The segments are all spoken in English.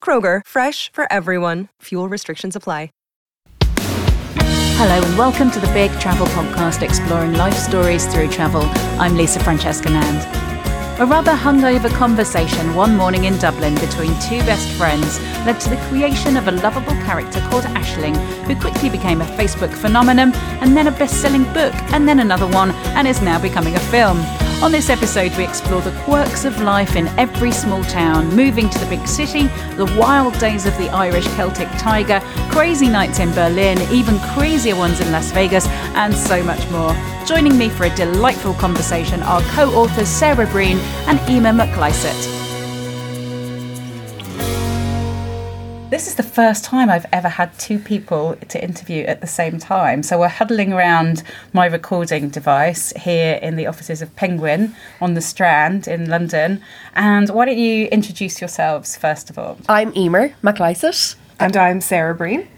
Kroger, fresh for everyone. Fuel restrictions apply. Hello and welcome to the Big Travel Podcast exploring life stories through travel. I'm Lisa Francesca Nand. A rather hungover conversation one morning in Dublin between two best friends led to the creation of a lovable character called Aisling, who quickly became a Facebook phenomenon and then a best selling book and then another one and is now becoming a film. On this episode, we explore the quirks of life in every small town, moving to the big city, the wild days of the Irish Celtic tiger, crazy nights in Berlin, even crazier ones in Las Vegas, and so much more. Joining me for a delightful conversation are co authors Sarah Breen and Emer McLysaght. This is the first time I've ever had two people to interview at the same time. So we're huddling around my recording device here in the offices of Penguin on the Strand in London. And why don't you introduce yourselves first of all? I'm Emer McLysaght. And I'm Sarah Breen.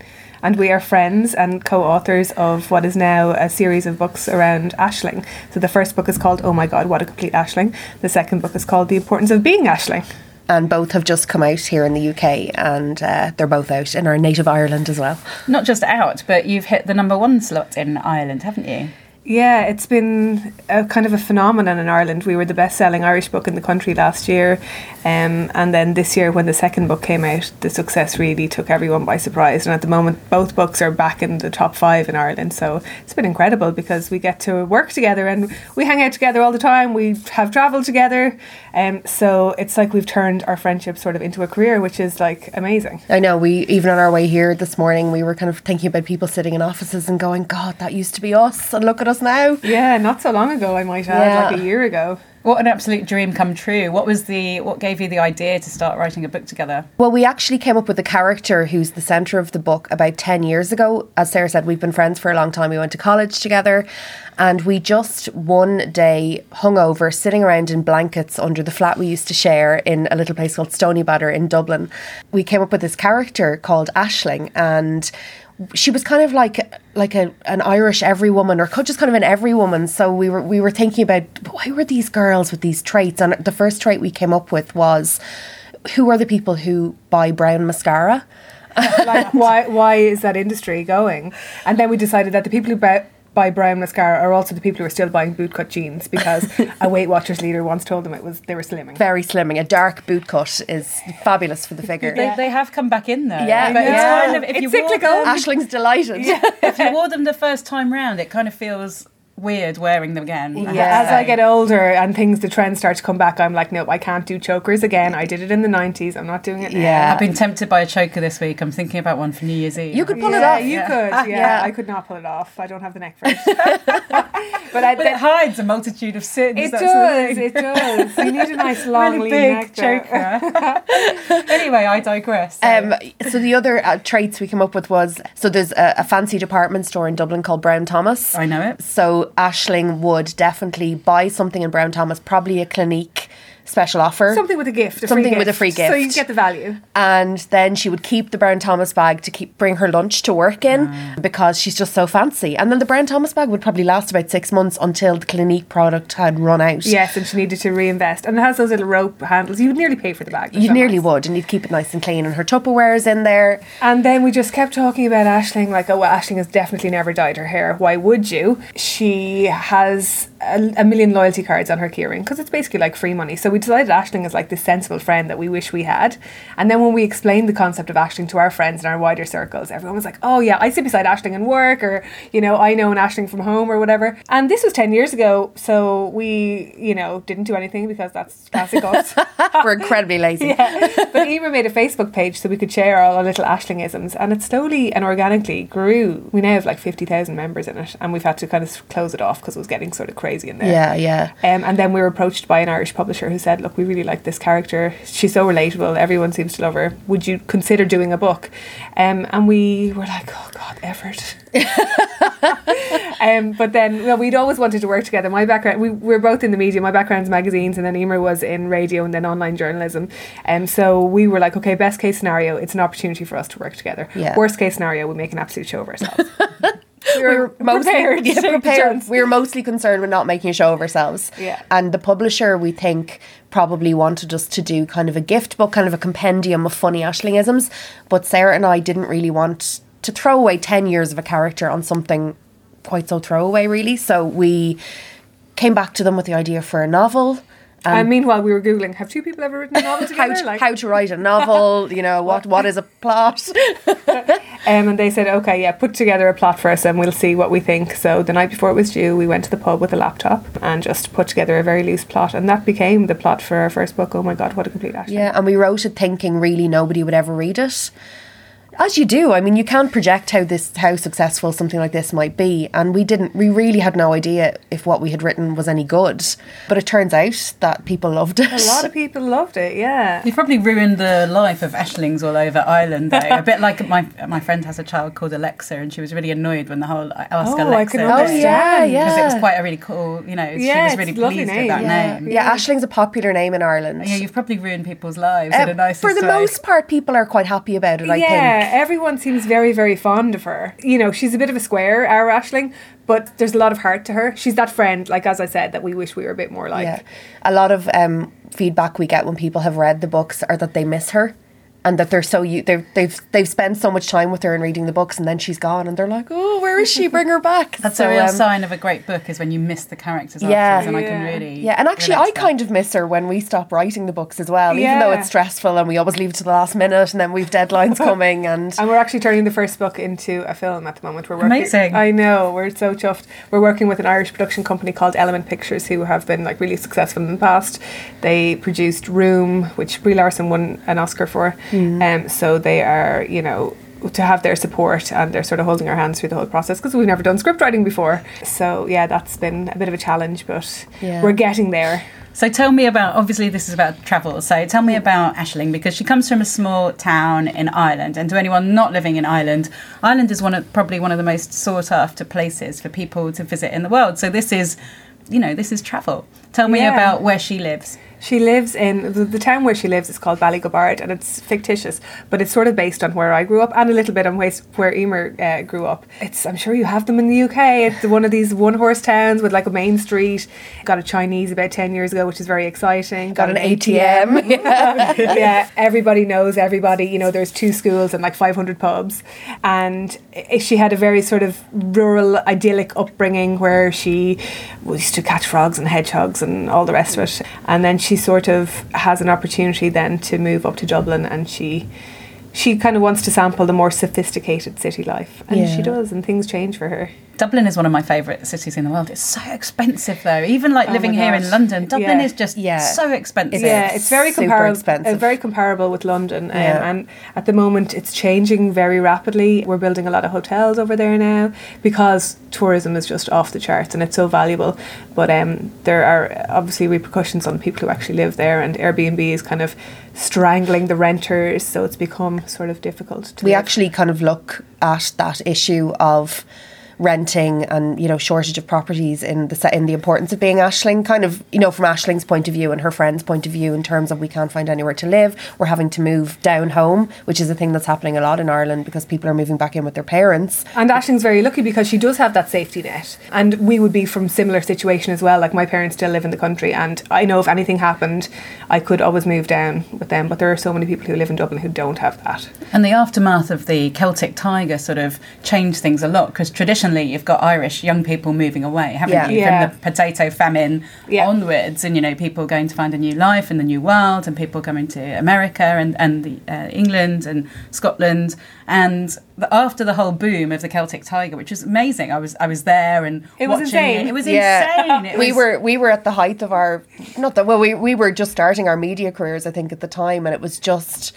And we are friends and co authors of what is now a series of books around Aisling. So the first book is called Oh My God, What a Complete Aisling. The second book is called The Importance of Being Aisling and both have just come out here in the UK, and uh, they're both out in our native Ireland as well. Not just out, but you've hit the number one slot in Ireland, haven't you? Yeah, it's been a kind of a phenomenon in Ireland. We were the best selling Irish book in the country last year. Um, and then this year, when the second book came out, the success really took everyone by surprise. And at the moment, both books are back in the top five in Ireland. So it's been incredible because we get to work together and we hang out together all the time. We have travelled together. Um, so it's like we've turned our friendship sort of into a career, which is like amazing. I know. We, even on our way here this morning, we were kind of thinking about people sitting in offices and going, God, that used to be us. And look at us now. Yeah, not so long ago, I might add, yeah. like a year ago. What an absolute dream come true. What was the what gave you the idea to start writing a book together? Well, we actually came up with a character who's the center of the book about 10 years ago. As Sarah said, we've been friends for a long time. We went to college together and we just one day hung over sitting around in blankets under the flat we used to share in a little place called Stoneybatter in Dublin. We came up with this character called Aisling and she was kind of like like a an Irish every woman or just kind of an every woman. So we were we were thinking about why were these girls with these traits? And the first trait we came up with was who are the people who buy brown mascara? like why why is that industry going? And then we decided that the people who buy buy brown mascara are also the people who are still buying bootcut jeans because a Weight Watchers leader once told them it was they were slimming. Very slimming. A dark bootcut is fabulous for the figure. They, they have come back in though. Yeah, but yeah. it's kind of if it's you cyclical. Wore them, Aisling's delighted. Yeah. if you wore them the first time round, it kind of feels weird wearing them again. I yeah. As I get older and things, the trends start to come back, I'm like, nope, I can't do chokers again. I did it in the 90s. I'm not doing it now. Yeah. I've been tempted by a choker this week. I'm thinking about one for New Year's Eve. You could pull yeah, it off. You yeah. could. Ah, yeah. yeah. I could not pull it off. I don't have the neck for it. but, I, but it hides a multitude of sins. It does. It does. You need a nice long really lean big choker. anyway, I digress. So. Um, so the other uh, traits we came up with was so there's a, a, fancy department store in Dublin called Brown Thomas. I know it. So Aisling would definitely buy something in Brown Thomas, probably a Clinique special offer. Something with a gift. A something with a free gift. So you get the value. And then she would keep the Brown Thomas bag to keep bring her lunch to work in mm. because she's just so fancy. And then the Brown Thomas bag would probably last about six months until the Clinique product had run out. Yes, and she needed to reinvest. And it has those little rope handles. You would nearly pay for the bag. You nearly nice. would, and you'd keep it nice and clean. And her Tupperware is in there. And then we just kept talking about Aisling, like, oh, well, Aisling has definitely never dyed her hair. Why would you? She has a, a million loyalty cards on her keyring because it's basically like free money. So we decided Aisling is like this sensible friend that we wish we had. And then when we explained the concept of Aisling to our friends in our wider circles, everyone was like, oh yeah, I sit beside Aisling in work or, you know, I know an Aisling from home or whatever. And this was 10 years ago. So we, you know, didn't do anything because that's classic us. We're incredibly lazy. yeah. But Emer made a Facebook page so we could share all our little Aislingisms, And it slowly and organically grew. We now have like 50,000 members in it. And we've had to kind of close it off because it was getting sort of crazy crazy in there. Yeah, yeah. Um, and then we were approached by an Irish publisher who said, "Look, we really like this character. She's so relatable. Everyone seems to love her. Would you consider doing a book?" Um, and we were like, "Oh God, effort." um, but then, well, we'd always wanted to work together. My background, we were both in the media. My background's magazines, and then Emer was in radio and then online journalism. And um, so we were like, okay, best case scenario, it's an opportunity for us to work together. Yeah. Worst case scenario, we make an absolute show of ourselves. we we were mostly prepared. yeah, prepared. We were mostly concerned with not making a show of ourselves. Yeah. And the publisher, we think, probably wanted us to do kind of a gift book, kind of a compendium of funny Aislingisms. But Sarah and I didn't really want to throw away ten years of a character on something quite so throwaway, really. So we came back to them with the idea for a novel. And meanwhile, we were googling: Have two people ever written a novel How together? to, how to write a novel, you know, what what is a plot? Um, and they said, okay, yeah, put together a plot for us and we'll see what we think. So the night before it was due, we went to the pub with a laptop and just put together a very loose plot. And that became the plot for our first book. Oh my God, what a complete Aisling. Yeah, and we wrote it thinking really nobody would ever read it. As you do, I mean, you can't project how this how successful something like this might be, and we didn't. We really had no idea if what we had written was any good. But it turns out that people loved it. A lot of people loved it, yeah. You've probably ruined the life of Aislings all over Ireland, though. a bit like my my friend has a child called Alexa, and she was really annoyed when the whole Ask Oh, I Alexa. can thing. Oh understand. yeah, Because it was quite a really cool, you know, Yeah, she was really pleased name. with that Yeah. name. yeah, Aisling's a popular name in Ireland. Yeah, you've probably ruined people's lives Uh, in a nicest for the way. most part, people are quite happy about it. I yeah, think. Everyone seems very, very fond of her. You know, she's a bit of a square, our Aisling, but there's a lot of heart to her. She's that friend, like as I said, that we wish we were a bit more like. Yeah, a lot of um, feedback we get when people have read the books are that they miss her, and that they're so you they've they've they've spent so much time with her and reading the books, and then she's gone, and they're like, oh, where is she? Bring her back. That's So, a real um, sign of a great book is when you miss the characters Yeah. afterwards, and I can really Yeah, and actually, I that. kind of miss her when we stop writing the books as well. Even though it's stressful and we always leave it to the last minute, and then we've deadlines coming, and And we're actually turning the first book into a film at the moment. We're working, Amazing. I know. We're so chuffed. We're working with an Irish production company called Element Pictures, who have been like really successful in the past. They produced Room, which Brie Larson won an Oscar for. Um, so they are, you know. To have their support and they're sort of holding our hands through the whole process because we've never done script writing before. So, yeah, that's been a bit of a challenge, but Yeah. we're getting there. So tell me about obviously this is about travel. So tell me about Aisling because she comes from a small town in Ireland. And to anyone not living in Ireland, Ireland is one of probably one of the most sought after places for people to visit in the world. So this is, you know, this is travel. Tell me Yeah. about where she lives. She lives in the, the town where she lives is called Ballygobbard, and it's fictitious, but it's sort of based on where I grew up and a little bit on where, where Emer uh, grew up. It's I'm sure you have them in the UK. It's one of these one horse towns with like a main street. Got a Chinese about ten years ago, which is very exciting. got an ATM. Yeah. yeah, everybody knows everybody. You know, there's two schools and like 500 pubs. And i- she had a very sort of rural, idyllic upbringing where she used to catch frogs and hedgehogs and all the rest of it. And then she sort of has an opportunity then to move up to Dublin and she. She kind of wants to sample the more sophisticated city life, and Yeah. she does, and things change for her. Dublin is one of my favourite cities in the world. It's so expensive though. Even like Oh living here in London, Dublin Yeah. is just Yeah. so expensive. Yeah, it's very comparable. expensive. Uh, very comparable with London, um, Yeah. and at the moment it's changing very rapidly. We're building a lot of hotels over there now because tourism is just off the charts and it's so valuable. But um, there are obviously repercussions on people who actually live there, and Airbnb is kind of strangling the renters, so it's become sort of difficult. To we live. actually kind of look at that issue of renting and you know shortage of properties in the se- in the importance of being Aisling kind of you know from Aisling's point of view and her friend's point of view in terms of we can't find anywhere to live we're having to move down home which is a thing that's happening a lot in Ireland because people are moving back in with their parents And Aisling's very lucky because she does have that safety net. And we would be from similar situation as well. Like my parents still live in the country and I know if anything happened, I could always move down with them. But there are so many people who live in Dublin who don't have that. And the aftermath of the Celtic Tiger sort of changed things a lot because traditionally you've got Irish young people moving away, haven't Yeah. you? Yeah. From the potato famine Yeah. onwards, and you know people going to find a new life in the new world, and people coming to America and and the, uh, England and Scotland, and the, after the whole boom of the Celtic Tiger, which was amazing. I was I was there and It was watching insane. It, it was Yeah. insane. It we was- were we were at the height of our not that well we we were just starting our media careers I think at the time and it was just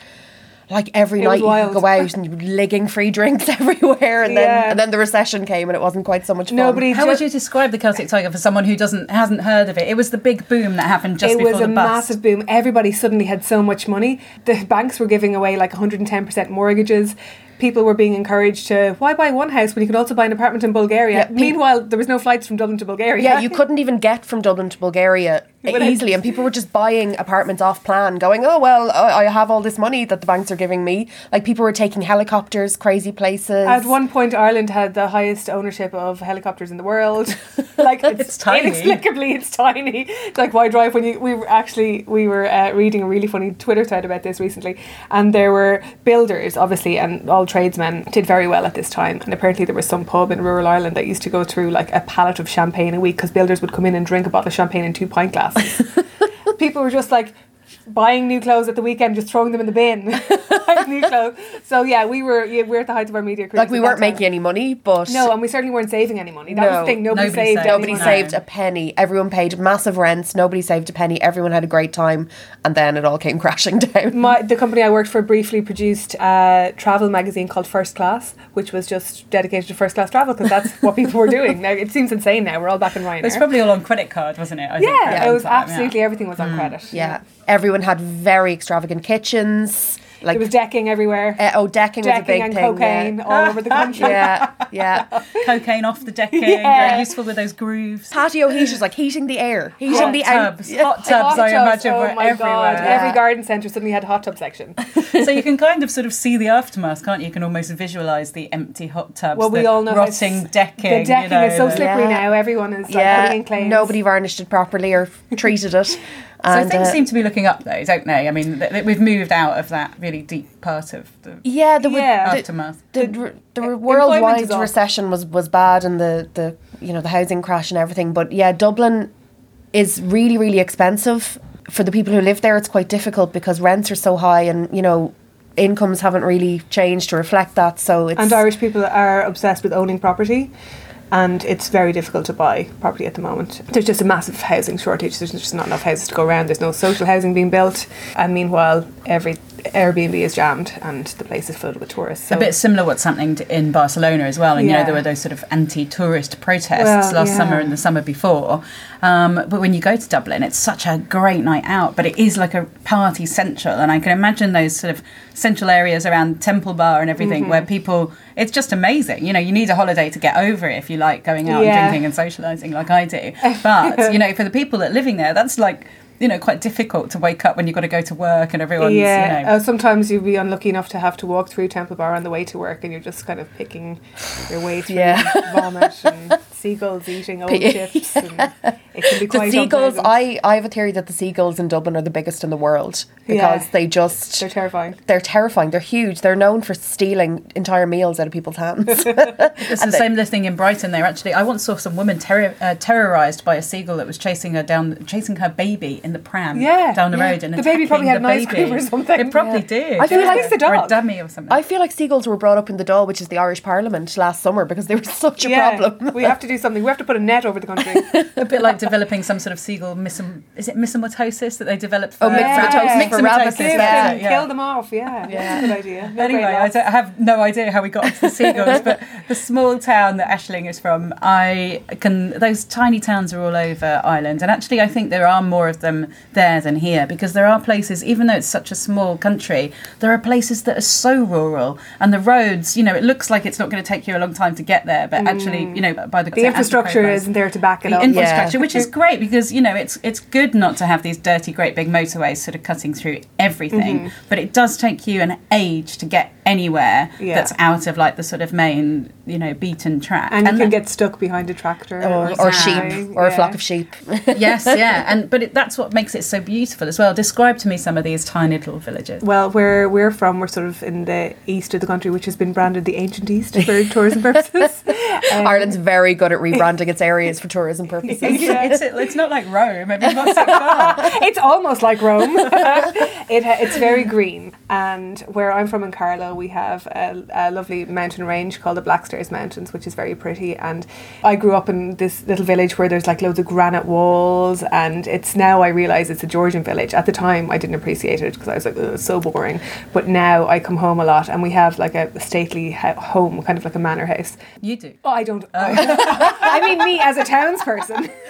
like every It night you wild. could go out and you were ligging free drinks everywhere, and then and then the recession came and it wasn't quite so much fun. Nobody How ju- would you describe the Celtic Tiger for someone who doesn't hasn't heard of it? It was the big boom that happened just it before was the a bust. massive boom. Everybody suddenly had so much money. The banks were giving away like 110% mortgages. People were being encouraged to why buy one house when you could also buy an apartment in Bulgaria. Yeah, pe- Meanwhile, there was no flights from Dublin to Bulgaria. yeah, you couldn't even get from Dublin to Bulgaria Without- easily, and people were just buying apartments off plan, going, "Oh well, I have all this money that the banks are giving me." Like people were taking helicopters, crazy places. At one point, Ireland had the highest ownership of helicopters in the world. like it's, It's tiny. Inexplicably, it's tiny. It's like why drive when you? We were actually we were uh, reading a really funny Twitter thread about this recently, and there were builders, obviously, and all tradesmen did very well at this time. And apparently, there was some pub in rural Ireland that used to go through like a pallet of champagne a week because builders would come in and drink a bottle of champagne in two pint glasses. People were just like buying new clothes at the weekend, just throwing them in the bin. new clothes. So yeah, we were yeah, we're at the height of our media careers. like we weren't making any money, but No, and we certainly weren't saving any money. That was No. the thing. Nobody, Nobody saved. saved. Nobody money. saved a penny. Everyone paid massive rents. Nobody saved a penny. Everyone had a great time, and then it all came crashing down. My, the company I worked for briefly produced a travel magazine called First Class, which was just dedicated to first class travel because that's what people were doing. Now it seems insane. Now we're all back in Ryanair. It was probably all on credit card, wasn't it? I think, yeah, it was time, yeah. absolutely everything was on mm. credit. yeah, everyone had very extravagant kitchens. Like there was decking everywhere, uh, oh, decking, was a decking big and thing. cocaine Yeah. all over the country. yeah, yeah. Cocaine off the decking, Yeah. very useful with those grooves. Patio heaters, like heating the air, heating Hot the out. tubs, Yeah. hot Hot tubs, I tubs, imagine, oh were my everywhere. God. Yeah. Every garden centre suddenly had a hot tub section. so you can kind of sort of see the aftermath, can't you? You can almost visualise the empty hot tubs, Well, we the all know rotting decking. The decking you know, is so slippery Yeah. now. Everyone is like Yeah, putting in claims. nobody varnished it properly or treated it. So things uh, seem to be looking up, though, don't they? I mean, th- th- we've moved out of that really deep part of the yeah, the, Yeah. aftermath. the, The- the, the worldwide recession was, was bad and the, the you know the housing crash and everything. But yeah, Dublin is really really expensive for the people who live there. It's quite difficult because rents are so high and you know incomes haven't really changed to reflect that. So it's And Irish people are obsessed with owning property. And it's very difficult to buy property at the moment. There's just a massive housing shortage. There's just not enough houses to go around. There's no social housing being built. And meanwhile, every Airbnb is jammed and the place is filled with tourists. So a bit similar what's happening in Barcelona as well. And you know there were those sort of anti-tourist protests Well, last yeah. summer and the summer before. Um, but when you go to Dublin, it's such a great night out. But it is like a party central, and I can imagine those sort of central areas around Temple Bar and everything Mm-hmm. where people. It's just amazing. You know, you need a holiday to get over it if you like going out Yeah. and drinking and socialising like I do. But you know, for the people that are living there, that's like. You know, quite difficult to wake up when you've got to go to work and everyone's, yeah, you know, uh, sometimes you'd be unlucky enough to have to walk through Temple Bar on the way to work, and you're just kind of picking your way through Yeah. vomit and seagulls eating old chips. And it can be quite the seagulls. unpleasant. I I have a theory that the seagulls in Dublin are the biggest in the world because Yeah. they just They're terrifying. they're terrifying. They're huge. They're known for stealing entire meals out of people's hands. It's the same thing in Brighton. There actually, I once saw some woman terror, uh, terrorized by a seagull that was chasing her down, chasing her baby in the pram Yeah, down the yeah. road, and The baby probably had an the ice cream baby. or something. It probably Yeah. did. I feel like it's the or a dummy or something. I feel like seagulls were brought up in the Dáil, which is the Irish Parliament, last summer because they were such a problem. we have to do something. We have to put a net over the country. a bit like developing some sort of seagull mysom- is it myxomatosis that they developed oh, for Oh, myxomatosis for rabbits, yeah, kill them off. Yeah, Yeah. That's a good idea. No Anyway, I, I have no idea how we got onto the seagulls, but the small town that Aisling is from, I can. Those tiny towns are all over Ireland, and actually, I think there are more of them there than here because there are places, even though it's such a small country, there are places that are so rural, and the roads. You know, it looks like it's not going to take you a long time to get there, but actually, you know, by the Mm. the infrastructure isn't there to back it the up. infrastructure, Yeah. which is great because you know it's it's good not to have these dirty, great big motorways sort of cutting through everything, but it does take you an age to get anywhere Yeah. that's out of like the sort of main, you know, beaten track. and you can that- get stuck behind a tractor Or, or sheep, something. or a flock of sheep. yes, yeah, and but it, that's what makes it so beautiful as well. Describe to me some of these tiny little villages. Well, where we're from, we're sort of in the east of the country, which has been branded the ancient east for tourism purposes. Um, Ireland's very good at rebranding its areas for tourism purposes. it's, it's not like Rome. I mean, what's it got? it's almost like Rome. It, it's very green, and where I'm from in Carlow, we have a, a lovely mountain range called the Blackstairs Mountains, which is very pretty. And I grew up in this little village where there's like loads of granite walls, and it's now I realise it's a Georgian village. At the time, I didn't appreciate it because I was like, "Ugh, it's so boring. But now I come home a lot, and we have like a stately ho- home, kind of like a manor house. You do. Oh, I don't. Oh. I mean, me as a townsperson.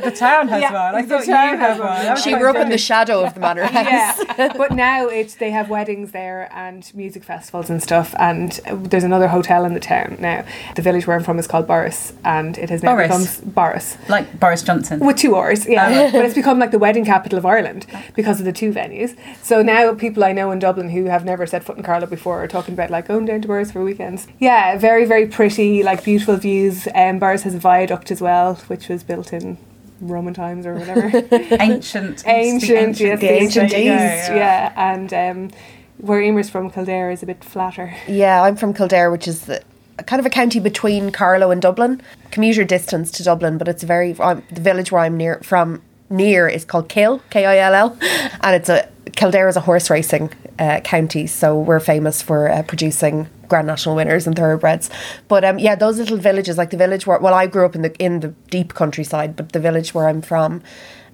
The town has Yeah, one. I the thought you town had has one. one. She grew up in the shadow of the manor house. yeah, but now it's they have weddings there and music festivals and stuff. And uh, there's another hotel in the town now. The village where I'm from is called Borris, and it has now Boris? become Borris Like Boris Johnson. with two R's. Yeah, oh. but it's become like the wedding capital of Ireland because of the two venues. So now people I know in Dublin who have never set foot in Carlow before are talking about like going down to Borris for weekends. Yeah, very very pretty, like beautiful views. Um, Borris has a viaduct as well, which was built in Roman times or whatever. ancient. ancient, the yes, the the ancient ancient days, days, yeah. And um, where Emer's from, Kildare is a bit flatter. Yeah, I'm from Kildare, which is the, kind of a county between Carlow and Dublin. Commuter distance to Dublin, but it's very I'm, the village where I'm near from near is called Kill K I L L, and it's a Kildare is a horse racing uh, county, so we're famous for uh, producing Grand National winners and thoroughbreds. But um, yeah, those little villages, like the village where well, I grew up in the in the deep countryside, but the village where I'm from,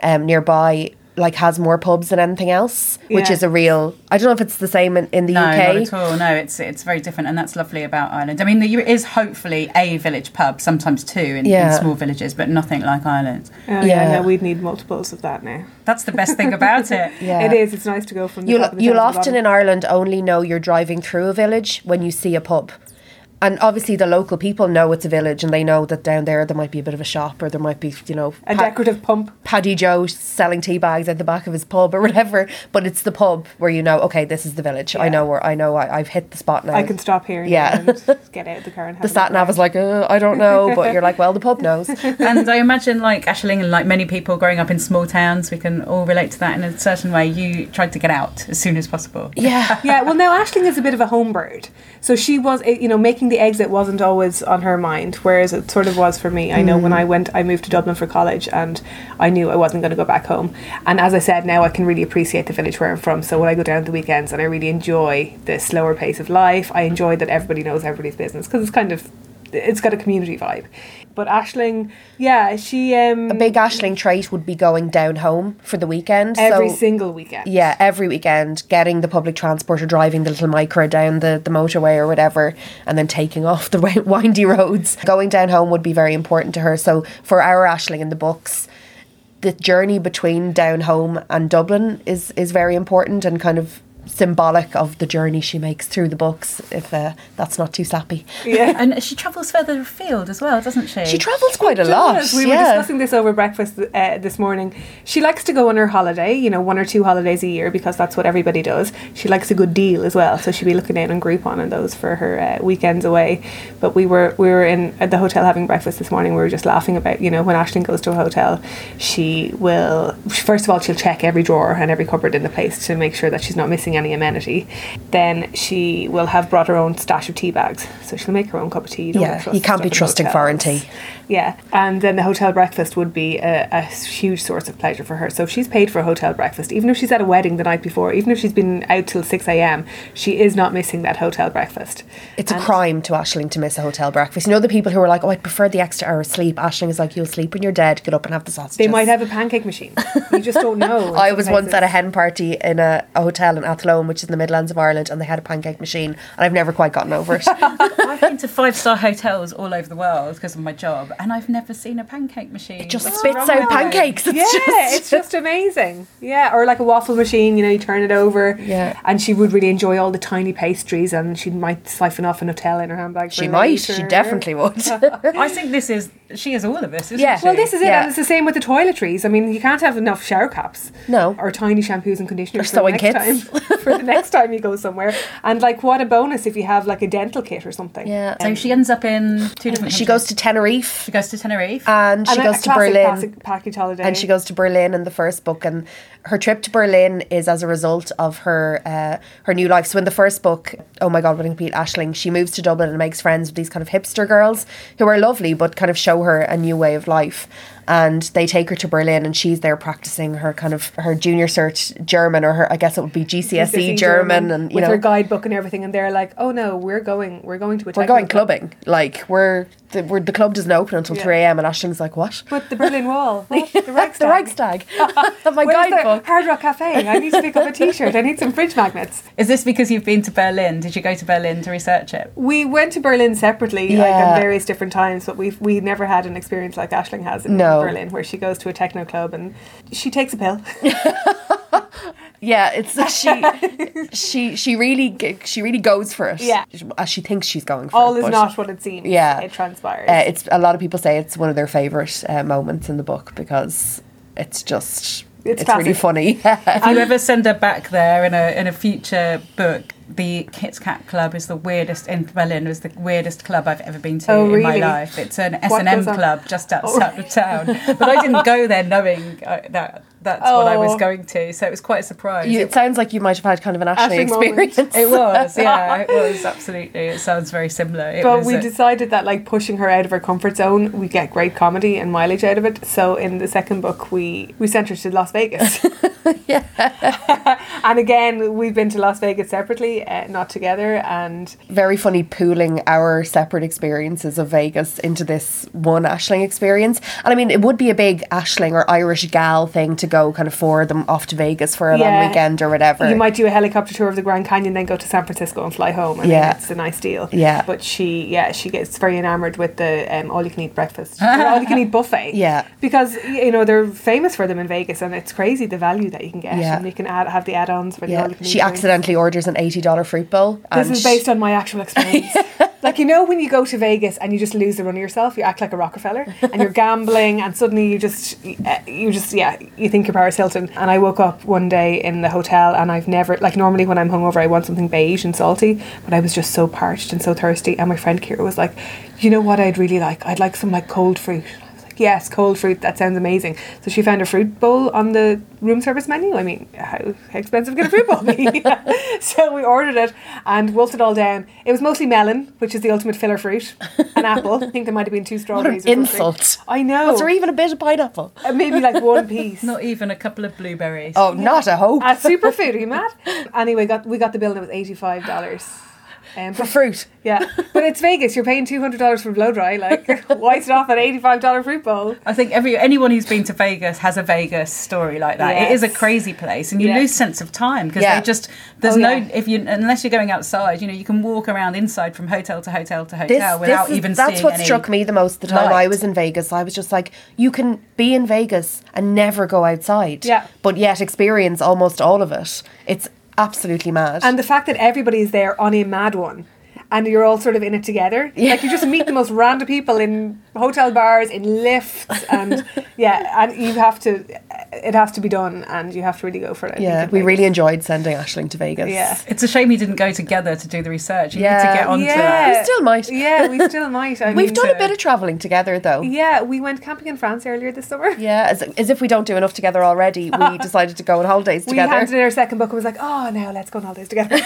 um, nearby. Like has more pubs than anything else, which is a real. I don't know if it's the same in, in the No, UK. not at all. No, it's it's very different, and that's lovely about Ireland. I mean, there is hopefully a village pub, sometimes two in, Yeah. in small villages, but nothing like Ireland. Oh, yeah, Yeah. no, we'd need multiples of that now. That's the best thing about it. Yeah. It is. It's nice to go from the You'll, top the you'll town the often in Ireland only know you're driving through a village when you see a pub. And obviously, the local people know it's a village and they know that down there there might be a bit of a shop or there might be, you know, a Pa- decorative pump. Paddy Joe selling tea bags at the back of his pub or whatever. But it's the pub where you know, okay, this is the village. I know where I know I, I've hit the spot now. I can stop here. Yeah. and get out of the car and the a sat nav around. is like, uh, I don't know, but you're like, well, the pub knows. and I imagine, like Aisling and like many people growing up in small towns, we can all relate to that in a certain way. You tried to get out as soon as possible. Yeah. yeah, well, now Aisling is a bit of a home bird. So she was, eh, you know, making the exit wasn't always on her mind, whereas it sort of was for me. I know when mm. I went, I moved to Dublin for college and I knew I wasn't going to go back home. And as I said, now I can really appreciate the village where I'm from. So when I go down the weekends and I really enjoy the slower pace of life, I enjoy that everybody knows everybody's business because it's kind of, it's got a community vibe. But Aisling, yeah, she. Um, A big Aisling trait would be going down home for the weekend. every so single weekend. Yeah, every weekend, getting the public transport or driving the little Micra down the, the motorway or whatever, and then taking off the windy roads. Going down home would be very important to her. So for our Aisling in the books, the journey between down home and Dublin is is very important and kind of symbolic of the journey she makes through the books. If uh, that's not too sappy, Yeah. And she travels further afield as well, doesn't she? she travels quite a lot. does. We were discussing this over breakfast uh, this morning. She likes to go on her holiday, you know, one or two holidays a year because that's what everybody does. She likes a good deal as well, so she'd be looking in on Groupon and those for her uh, weekends away. But we were we were in at the hotel having breakfast this morning. We were just laughing about, you know, when Aisling goes to a hotel, she will first of all she'll check every drawer and every cupboard in the place to make sure that she's not missing any amenity. Then she will have brought her own stash of tea bags, so she'll make her own cup of tea. don't Yeah, you can't be trusting foreign tea. Yeah, and then the hotel breakfast would be a, a huge source of pleasure for her. So if she's paid for a hotel breakfast, even if she's at a wedding the night before, even if she's been out till 6 a.m., she is not missing that hotel breakfast. It's a crime to Aisling to miss a hotel breakfast. You know the people who are like, "Oh, I prefer the extra hour of sleep." Aisling is like, "You'll sleep when you're dead. Get up and have the sausages." They might have a pancake machine. You just don't know. I was once at a hen party in a, a hotel in Athlone, which is in the Midlands of Ireland, and they had a pancake machine, and I've never quite gotten over it. I've been to five star hotels all over the world because of my job, and I've never seen a pancake machine. It just What's spits out pancakes. It's yeah, just it's just amazing. Yeah, or like a waffle machine, you know, you turn it over. Yeah. And she would really enjoy all the tiny pastries and she might siphon off a Nutella in her handbag. she might. She definitely would. I think this is she is all of us, isn't Yeah. she? Well, this is it, Yeah. and it's the same with the toiletries. I mean, you can't have enough shower caps. No. Or tiny shampoos and conditioners Or for the next kits. time. for the next time you go somewhere. And like, what a bonus if you have like a dental kit or something. yeah. So she ends up in two different. she countries. goes to Tenerife, She goes to Tenerife. and she And goes a to classic Berlin. classic package holiday. and she goes to Berlin in the first book, and her trip to Berlin is as a result of her uh, her new life. So in the first book, oh my god, what Pete Aisling, she moves to Dublin and makes friends with these kind of hipster girls who are lovely but kind of show her a new way of life. And they take her to Berlin, and she's there practicing her kind of her junior cert German, or her I guess it would be GCSE, GCSE E German, and you with know her guidebook and everything, and they're like, "Oh no, we're going, we're going to a we're going club." clubbing. Like we're the, we're the club doesn't open until Yeah. three a.m. and Aisling's like, what? But the Berlin Wall, what? the Reichstag. the Reichstag. My Where's guidebook. Hard Rock Cafe? I need to pick up a T-shirt. I need some fridge magnets. Is this because you've been to Berlin? Did you go to Berlin to research it? We went to Berlin separately, like at various different times, but we've we never had an experience like Aisling has in No. Berlin, where she goes to a techno club and she takes a pill. Yeah, it's she she she really she really goes for it. Yeah. as she thinks she's going for All it. is not what it seems. Yeah. it transpires. Uh, it's a lot of people say it's one of their favorite uh, moments in the book because it's just It's it's, really funny. If you ever send her back there in a in a future book, the Kit Kat Club is the weirdest in Berlin. Was the weirdest club I've ever been to Oh, in my life. It's an S and M club just outside of town, but I didn't go there knowing uh, that that's what I was Oh. going to. So it was quite a surprise. you, It- it sounds like you might have had kind of an Ashley Aisling moment. experience. It was, yeah, it was absolutely. It sounds very similar. It but was we a- decided that like pushing her out of her comfort zone, we get great comedy and mileage out of it. So in the second book, we we sent her to Las Vegas. yeah. and again, we've been to Las Vegas separately, uh, not together. And Very funny pooling our separate experiences of Vegas into this one Aisling experience. And I mean, it would be a big Aisling or Irish gal thing to go kind of for them off to Vegas for a Yeah. long weekend or whatever. you might do a helicopter tour of the Grand Canyon, then go to San Francisco and fly home. I mean, Yeah. it's a nice deal. Yeah. But she, yeah, she gets very enamored with the um, all you can eat breakfast, all you can eat buffet. Yeah. Because you know they're famous for them in Vegas, and it's crazy the value that you can get, Yeah. and you can add have the add-ons for the all yeah, you can eat. she drinks. accidentally orders an eighty dollar fruit bowl. This is based on my actual experience. like you know when you go to Vegas and you just lose the run of yourself, you act like a Rockefeller and you're gambling and suddenly you just uh, you just yeah, you think you're Paris Hilton. And I woke up one day in the hotel and I've never like normally when I'm hungover I want something beige and salty, but I was just so parched and so thirsty and my friend Kira was like, "You know what I'd really like? I'd like some like cold fruit." I was like, Yes, cold fruit. That sounds amazing. So she found a fruit bowl on the room service menu. I mean, how, how expensive can a fruit bowl be? so we ordered it and wolfed it all down. It was mostly melon, which is the ultimate filler fruit, an apple. I think there might have been two what an strawberries. or insult. I know. Was there even a bit of pineapple? Uh, Maybe like one piece. not even a couple of blueberries. Oh, not a hope. A superfood, are you mad? Anyway, got we got the bill and it was eighty five dollars. Um, for fruit. yeah, but it's Vegas. You're paying two hundred dollars for blow dry. Like, why is it off an eighty-five dollar fruit bowl? I think every anyone who's been to Vegas has a Vegas story like that. It is a crazy place, and you Yeah. lose sense of time because Yeah. they just there's Oh, no yeah. if you unless you're going outside, you know, you can walk around inside from hotel to hotel to hotel without is- even that's what struck me the most the time I was in Vegas. I was just like, you can be in Vegas and never go outside. Yeah. But yet experience almost all of it. It's absolutely mad. And the fact that everybody's there on a mad one. And you're all sort of in it together. Like you just meet the most random people in hotel bars, in lifts, and yeah, and you have to. It has to be done, and you have to really go for it. I yeah, in we Vegas. really enjoyed sending Aisling to Vegas. Yeah. It's a shame you didn't go together to do the research. You need Yeah. to get onto Yeah. that. We still might. Yeah, we still might. I We've mean, done a uh, bit of travelling together though. Yeah, we went camping in France earlier this summer. Yeah, as, as if we don't do enough together already, we decided to go on holidays together. We together. handed in our second book and was like, oh, now let's go on holidays together.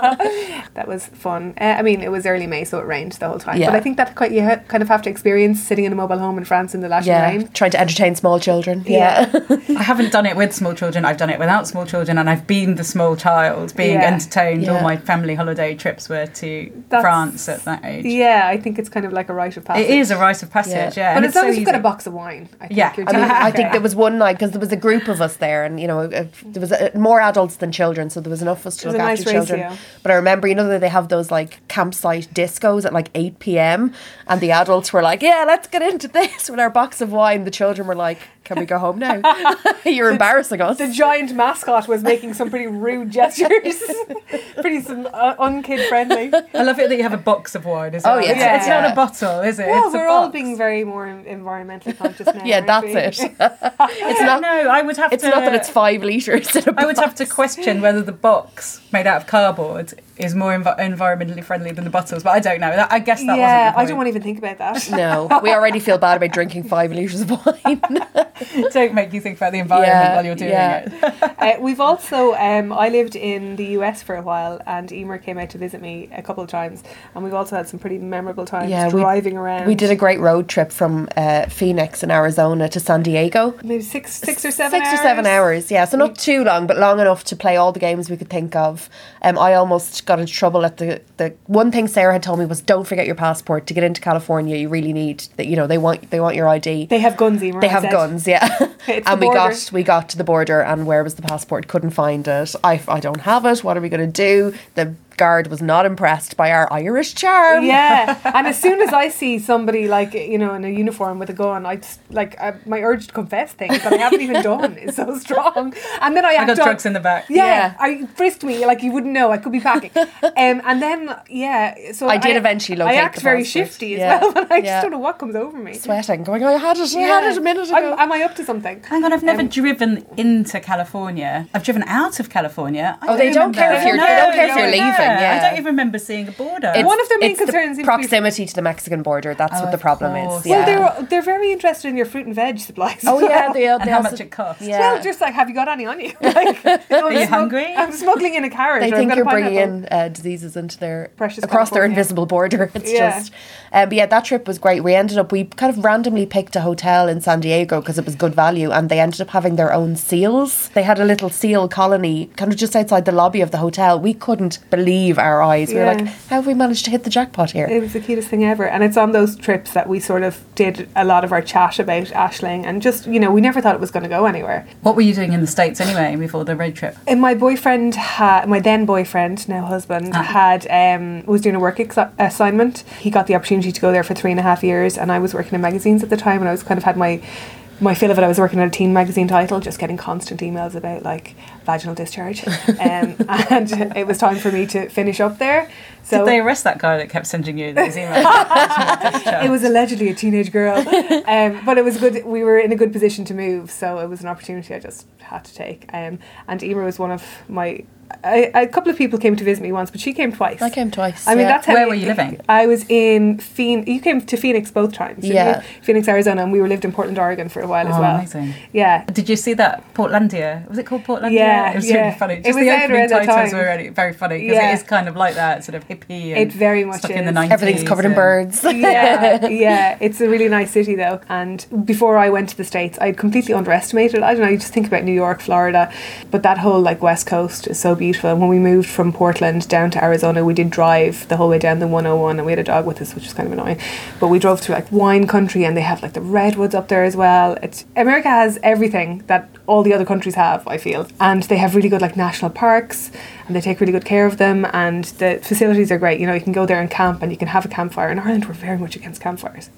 that was fun. Uh, I mean, it was early May, so it rained the whole time. Yeah. But I think that quite you ha- kind of have to experience sitting in a mobile home in France in the lashing yeah, rain. trying to entertain small children. Yeah. Yeah. I haven't done it with small children. I've done it without small children, and I've been the small child, being Yeah. entertained. All my family holiday trips were to That's- France at that age. Yeah, I think it's kind of like a rite of passage. It is a rite of passage, Yeah. yeah. But and as it's long so as you've got a box of wine, I think Yeah. you're I mean, doing I think there was one night because there was a group of us there, and you know, uh, there was uh, more adults than children, so there was enough of us to It look a after nice children. ratio. But I remember, you know, that they have those like campsite discos at like eight p.m. and the adults were like, "Yeah, let's get into this" with our box of wine. The children were like, "Can we go home now? You're embarrassing us." The giant mascot was making some pretty rude gestures, pretty some uh, unkid friendly. I love it that you have a box of wine as Oh, well. yeah. It's, it's Yeah. not a bottle, is it? Well, it's a we're all box. being very more environmentally conscious now. yeah, that's we? it. it's not. No, I would have It's to. not that it's five liters. In a I would have to question whether the box made out of cardboard is more envi- environmentally friendly than the bottles, but I don't know. That, I guess that yeah, wasn't the I don't want to even think about that. No, we already feel bad about drinking five liters of wine. Don't make you think about the environment Yeah, while you're doing yeah. it. Uh, we've also, um, I lived in the US for a while, and Emer came out to visit me a couple of times, and we've also had some pretty memorable times Yeah, we- driving around. We did a great road trip from uh, Phoenix in Arizona to San Diego. maybe six, six or seven, Six hours. or seven hours, yeah. So not too long, but long enough to play all the games we could think of. Um, I almost got into trouble at the the one thing Sarah had told me was don't forget your passport to get into California. You really need that. You know they want they want your ID. They have guns, Emer. They have said. guns, yeah. And we got we got to the border, and where was the passport? Couldn't find it. I, I don't have it. What are we going to do? The guard was not impressed by our Irish charm. Yeah, and as soon as I see somebody like you know in a uniform with a gun, I just like I, my urge to confess things that I haven't even done is so strong, and then I, I act got on- drugs in the back. Yeah, Yeah. I frisked me like you wouldn't know. I could be packing, um, and then yeah. So I did eventually look. I locate act the very passport. shifty as Yeah, well, but I yeah. just don't know what comes over me. Sweating, going, I had it, I had it a minute ago. I'm, am I up to something? Hang on, I've never Um, driven into California. I've driven out of California. I Oh, they don't care if you're- they don't care if you're leaving, yeah. I don't even remember seeing a border. It's- One of their main it's the concerns seems to be- proximity to the Mexican border. That's Oh, what the problem course. is. Well, they're they're very interested in your fruit and veg supplies. oh yeah, they, and how also- much it costs. Yeah. Well, just like, have you got any on you? Like, Are you hungry? I'm smuggling in a carrot. they think you're bringing in uh, diseases into their Precious across their invisible border. It's Yeah. just, um, but yeah, that trip was great. We ended up we kind of randomly picked a hotel in San Diego because it was good value, and they ended up having their own seals. They had a little seal colony kind of just outside the lobby of the hotel. We couldn't believe our eyes. We were Yeah. like, how have we managed to hit the jackpot here? It was the cutest thing ever. And it's on those trips that we sort of did a lot of our chat about Aisling and just, you know, we never thought it was going to go anywhere. What were you doing in the States anyway before the road trip? And my boyfriend had, my then boyfriend, now husband, Ah. had, um, was doing a work ex- assignment. He got the opportunity to go there for three and a half years and I was working in magazines at the time and I was kind of had my, my fill of it. I was working on a teen magazine title, just getting constant emails about like vaginal discharge. um, and it was time for me to finish up there. So Did they arrest that guy that kept sending you those emails? it was allegedly a teenage girl, um, but it was good. We were in a good position to move, so it was an opportunity I just had to take. Um, and Emer was one of my. I, a couple of people came to visit me once, but she came twice. I came twice. I mean, yeah. that's how Where were you living? I was in Phoenix. You came to Phoenix both times. didn't Yeah. you? Phoenix, Arizona, and we were lived in Portland, Oregon for a while as Oh, well. amazing. Yeah. Did you see that Portlandia? Was it called Portlandia? Yeah, it was yeah. really funny. It Just was the out opening around that titles time. were really very funny because Yeah. it is kind of like that sort of hippie. And It very much stuck in the nineties. Everything's covered in birds. yeah, yeah. It's a really nice city though. And before I went to the States, I'd completely underestimated. I don't know, you just think about New York, Florida, but that whole like West Coast is so beautiful. And when we moved from Portland down to Arizona, we did drive the whole way down the 101 and we had a dog with us, which was kind of annoying. But we drove through like wine country and they have like the redwoods up there as well. It's America has everything that all the other countries have, I feel. And they have really good like national parks and they take really good care of them and the facilities are great. You know, you can go there and camp and you can have a campfire. In Ireland we're very much against campfires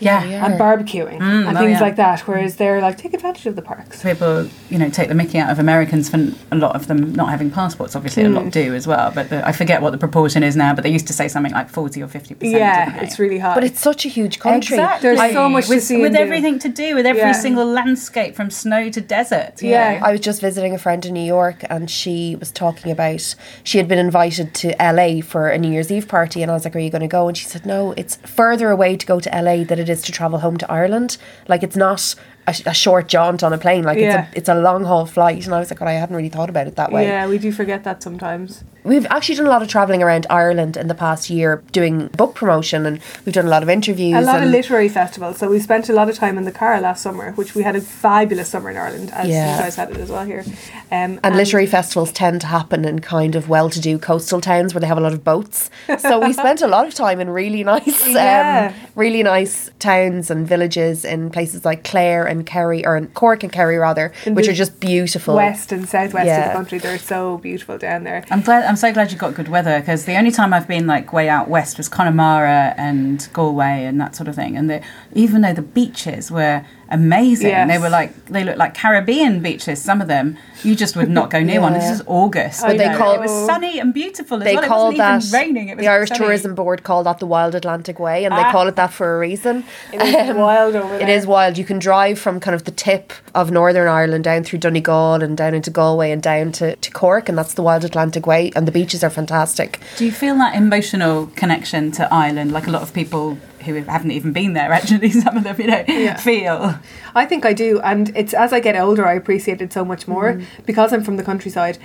Yeah. Yeah. and barbecuing and oh things yeah. like that. Whereas they're like take advantage of the parks. People, you know, take the mickey out of Americans for a lot of them not having passports. Obviously, a Mm. lot do as well. But the, I forget what the proportion is now. But they used to say something like forty or fifty percent. Yeah, it's really high. But it's such a huge country. Exactly. There's so much to with, see and with do. everything to do, with every Yeah. single landscape from snow to desert. you Yeah. know. I was just visiting a friend in New York and she was talking about she had been invited to LA for a New Year's Eve party and I was like, Are you gonna go? And she said, No, it's further away to go to LA than it is to travel home to Ireland. Like it's not a, a short jaunt on a plane. Like Yeah. it's a it's a long haul flight and I was like, God, I hadn't really thought about it that way. yeah, we do forget that sometimes. We've actually done a lot of travelling around Ireland in the past year doing book promotion and we've done a lot of interviews. A lot of literary festivals. So we spent a lot of time in the car last summer, which we had a fabulous summer in Ireland, as Yeah. you guys had it as well here. Um, And literary festivals tend to happen in kind of well-to-do coastal towns where they have a lot of boats. So we spent a lot of time in really nice, Yeah. um, really nice towns and villages in places like Clare and Kerry, or in Cork and Kerry rather, In which are just beautiful. west and southwest of the country, they're so beautiful down there. I'm glad. I'm so glad you got good weather because the only time I've been like way out west was Connemara and Galway and that sort of thing. And the, even though the beaches were amazing, Yes. they were like they looked like Caribbean beaches. Some of them you just would not go near one. This is August. But they know. call- it was sunny and beautiful as They well. It call that even raining. It was the Irish sunny. Tourism Board called that the Wild Atlantic Way, and they Ah. call it that for a reason. It is wild over It there. is wild. You can drive from kind of the tip of Northern Ireland down through Donegal and down into Galway and down to, to Cork, and that's the Wild Atlantic Way, and the beaches are fantastic. Do you feel that emotional connection to Ireland, like a lot of people who haven't even been there actually, some of them, you know, Yeah. feel. I think I do, and it's as I get older, I appreciate it so much more Mm. because I'm from the countryside.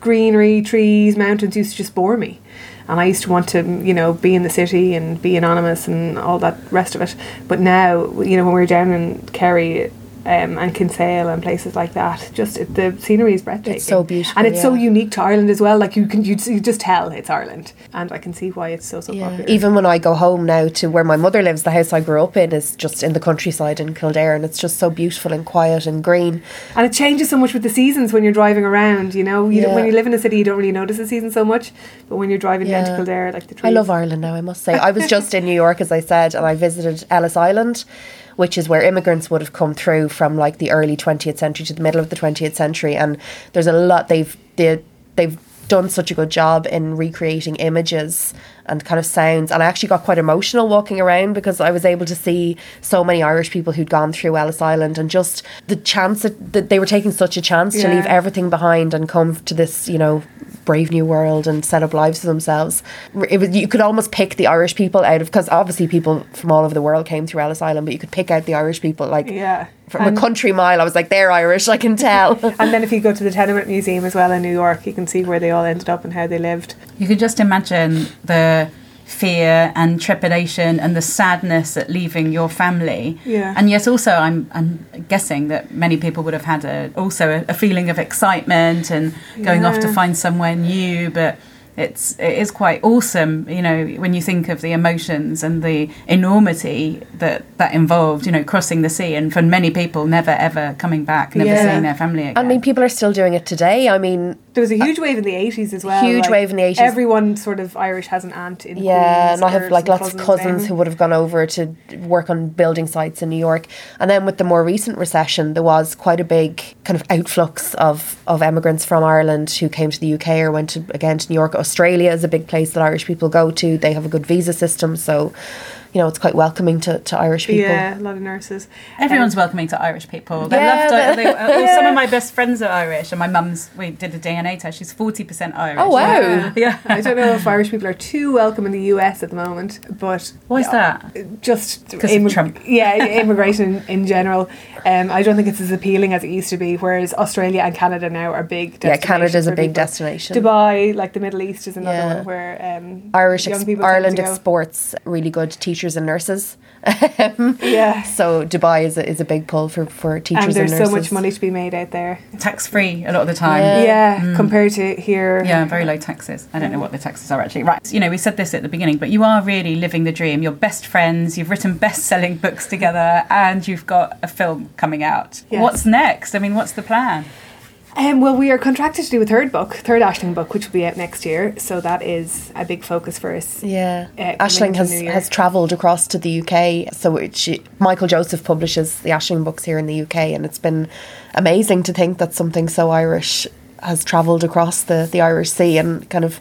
Greenery, trees, mountains used to just bore me, and I used to want to, you know, be in the city and be anonymous and all that rest of it. But now, you know, when we're down in Kerry. Um, and Kinsale and places like that, just it, the scenery is breathtaking. so beautiful, and it's so unique to Ireland as well. Like you can, you, you just tell it's Ireland, and I can see why it's so so Yeah. popular. Even when I go home now to where my mother lives, the house I grew up in is just in the countryside in Kildare, and it's just so beautiful and quiet and green. And it changes so much with the seasons when you're driving around. You know, you don't- when you live in a city, you don't really notice the season so much. But when you're driving down to Kildare, like the trees. I love Ireland now, I must say. I was just in New York, as I said, and I visited Ellis Island, which is where immigrants would have come through from like the early 20th century to the middle of the 20th century. And there's a lot, they've, they, they've done such a good job in recreating images and kind of sounds. And I actually got quite emotional walking around because I was able to see so many Irish people who'd gone through Ellis Island and just the chance that, that they were taking such a chance to leave everything behind and come to this, you know, brave new world and set up lives for themselves. It was you could almost pick the Irish people out of because obviously people from all over the world came through Ellis Island, but you could pick out the Irish people like Yeah. from And- a country mile. I was like, they're Irish, I can tell. And then if you go to the Tenement Museum as well in New York, you can see where they all ended up and how they lived. You can just imagine the fear and trepidation and the sadness at leaving your family. Yeah. And yet also I'm I'm guessing that many people would have had a also a, a feeling of excitement and going off to find somewhere new, but it's it is quite awesome, you know, when you think of the emotions and the enormity that that involved, you know, crossing the sea and for many people never ever coming back, never Yeah. seeing their family again. I mean, people are still doing it today. I mean, There was a uh, huge wave in the 80s as well. Huge like, wave in the 80s. Everyone sort of Irish has an aunt in yeah, Queens and I have like some lots of cousins who would have gone over to work on building sites in New York. And then with the more recent recession, there was quite a big kind of outflux of, of emigrants from Ireland who came to the UK or went to, again to New York. Australia is a big place that Irish people go to. They have a good visa system, so you know it's quite welcoming to, to Irish people. Yeah, a lot of nurses. Everyone's welcoming to Irish people. They Yeah, love but- they, uh, Some of my best friends are Irish, and my mum's. We did a DNA test. She's forty percent Irish. Oh, wow. Yeah. Yeah. I don't know if Irish people are too welcome in the US at the moment, but Why is that? just 'Cause of Trump. yeah, immigration in general. Um, I don't think it's as appealing as it used to be. Whereas Australia and Canada now are big. Yeah, destinations Canada's a big people. destination. Dubai, like the Middle East, is another Yeah. one where um, Irish young ex- people tend Ireland exports really good teachers and nurses. Yeah, So Dubai is a, is a big pull for, for teachers and there's nurses. so much money to be made out there. Tax free a lot of the time. Yeah. Yeah, mm. compared to here. Yeah, very low taxes. I don't know what the taxes are actually. Right. You know, we said this at the beginning, but you are really living the dream. You're best friends, you've written best selling books together, and you've got a film coming out. Yes. What's next? I mean, what's the plan? Um, well, we are contracted to do a third book, third Aisling book, which will be out next year. So that is a big focus for us. Yeah, uh, Aisling has has travelled across to the UK. So it, she, Michael Joseph publishes the Aisling books here in the UK, and it's been amazing to think that something so Irish has travelled across the, the Irish Sea and kind of.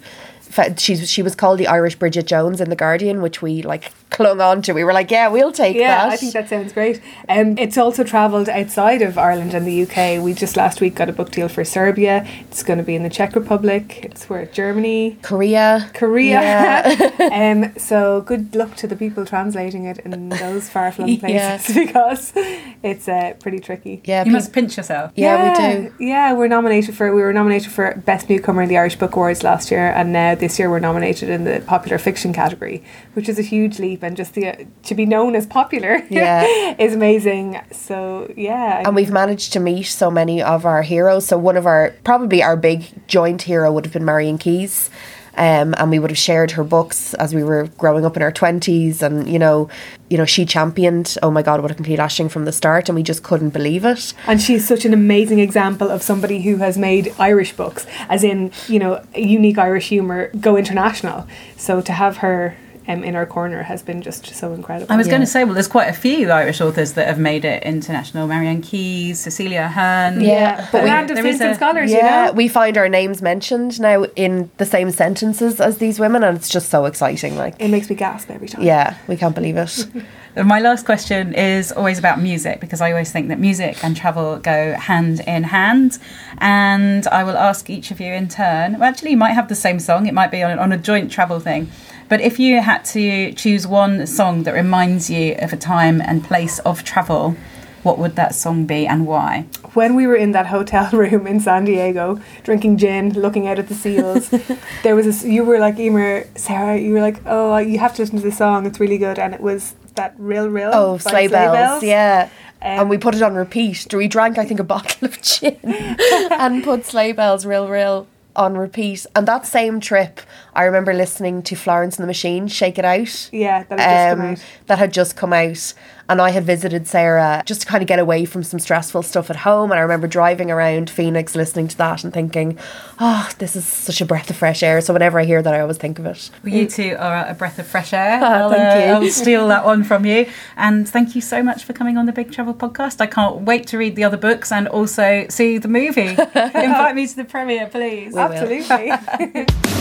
Fe- She's, she was called the Irish Bridget Jones in the Guardian, which we like clung on to. We were like, yeah, we'll take Yeah, that. I think that sounds great. Um, it's also travelled outside of Ireland and the UK. We just last week got a book deal for Serbia. It's going to be in the Czech Republic. It's where Germany, Korea, Korea. Yeah. um, so good luck to the people translating it in those far flung places Yeah. because it's uh, pretty tricky. yeah, You peop- must pinch yourself. yeah, we do. Yeah, we're nominated for we were nominated for best newcomer in the Irish Book Awards last year, and now this year we're nominated in the popular fiction category, which is a huge leap. And just the uh, to be known as popular, Yeah. is amazing. So yeah, and we've managed to meet so many of our heroes. So one of our probably our big joint hero would have been Marian Keyes. Um, and we would have shared her books as we were growing up in our twenties, and you know, you know, she championed. Oh my God, what a complete Aisling from the start, and we just couldn't believe it. And she's such an amazing example of somebody who has made Irish books, as in, you know, unique Irish humour go international. So to have her um, in our corner has been just so incredible. I was going to say, well, there's quite a few Irish authors that have made it international. Marian Keyes, Cecilia Ahern. Yeah. but we- random there is citizen a- scholars, yeah, you know. we find our names mentioned now in the same sentences as these women, and it's just so exciting. Like, It makes me gasp every time. yeah, we can't believe it. My last question is always about music because I always think that music and travel go hand in hand. And I will ask each of you in turn. Well, actually, you might have the same song, it might be on, on a joint travel thing. But if you had to choose one song that reminds you of a time and place of travel, what would that song be and why? When we were in that hotel room in San Diego, drinking gin, looking out at the seals, there was this. You were like, Emer, Sarah, you were like, oh, you have to listen to this song. It's really good, and it was that Rill, Rill. Oh, by sleigh bells, yeah. Um, and we put it on repeat. We drank, I think, a bottle of gin and put sleigh bells, Rill, Rill, on repeat. And that same trip, I remember listening to Florence and the Machine, "Shake It Out." Yeah, that had just come um, out. that had just come out. And I had visited Sarah just to kind of get away from some stressful stuff at home. And I remember driving around Phoenix listening to that and thinking, oh, this is such a breath of fresh air. So whenever I hear that, I always think of it. Well, you two are a breath of fresh air. I'll, thank uh, you. I'll steal that one from you. And thank you so much for coming on the Big Travel podcast. I can't wait to read the other books and also see the movie. Invite me to the premiere, please. will. Absolutely.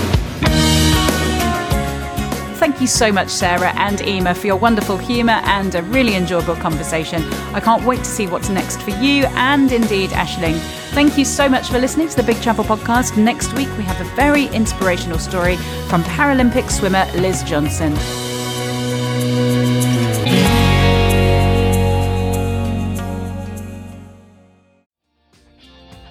Thank you so much, Sarah and Emer, for your wonderful humour and a really enjoyable conversation. I can't wait to see what's next for you and indeed Aisling. Thank you so much for listening to the Big Travel podcast. Next week, we have a very inspirational story from Paralympic swimmer Liz Johnson.